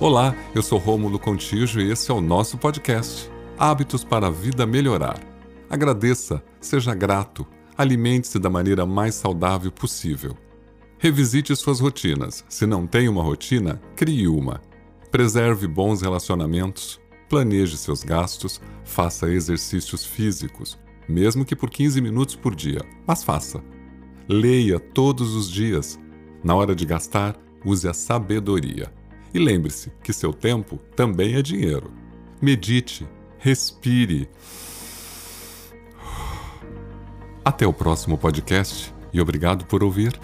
Olá, eu sou Rômulo Contígio e esse é o nosso podcast Hábitos para a Vida Melhorar. Agradeça, seja grato, alimente-se da maneira mais saudável possível. Revisite suas rotinas. Se não tem uma rotina, crie uma. Preserve bons relacionamentos, planeje seus gastos, faça exercícios físicos, mesmo que por 15 minutos por dia, mas faça. Leia todos os dias. Na hora de gastar, use a sabedoria. E lembre-se que seu tempo também é dinheiro. Medite, respire. Até o próximo podcast e obrigado por ouvir.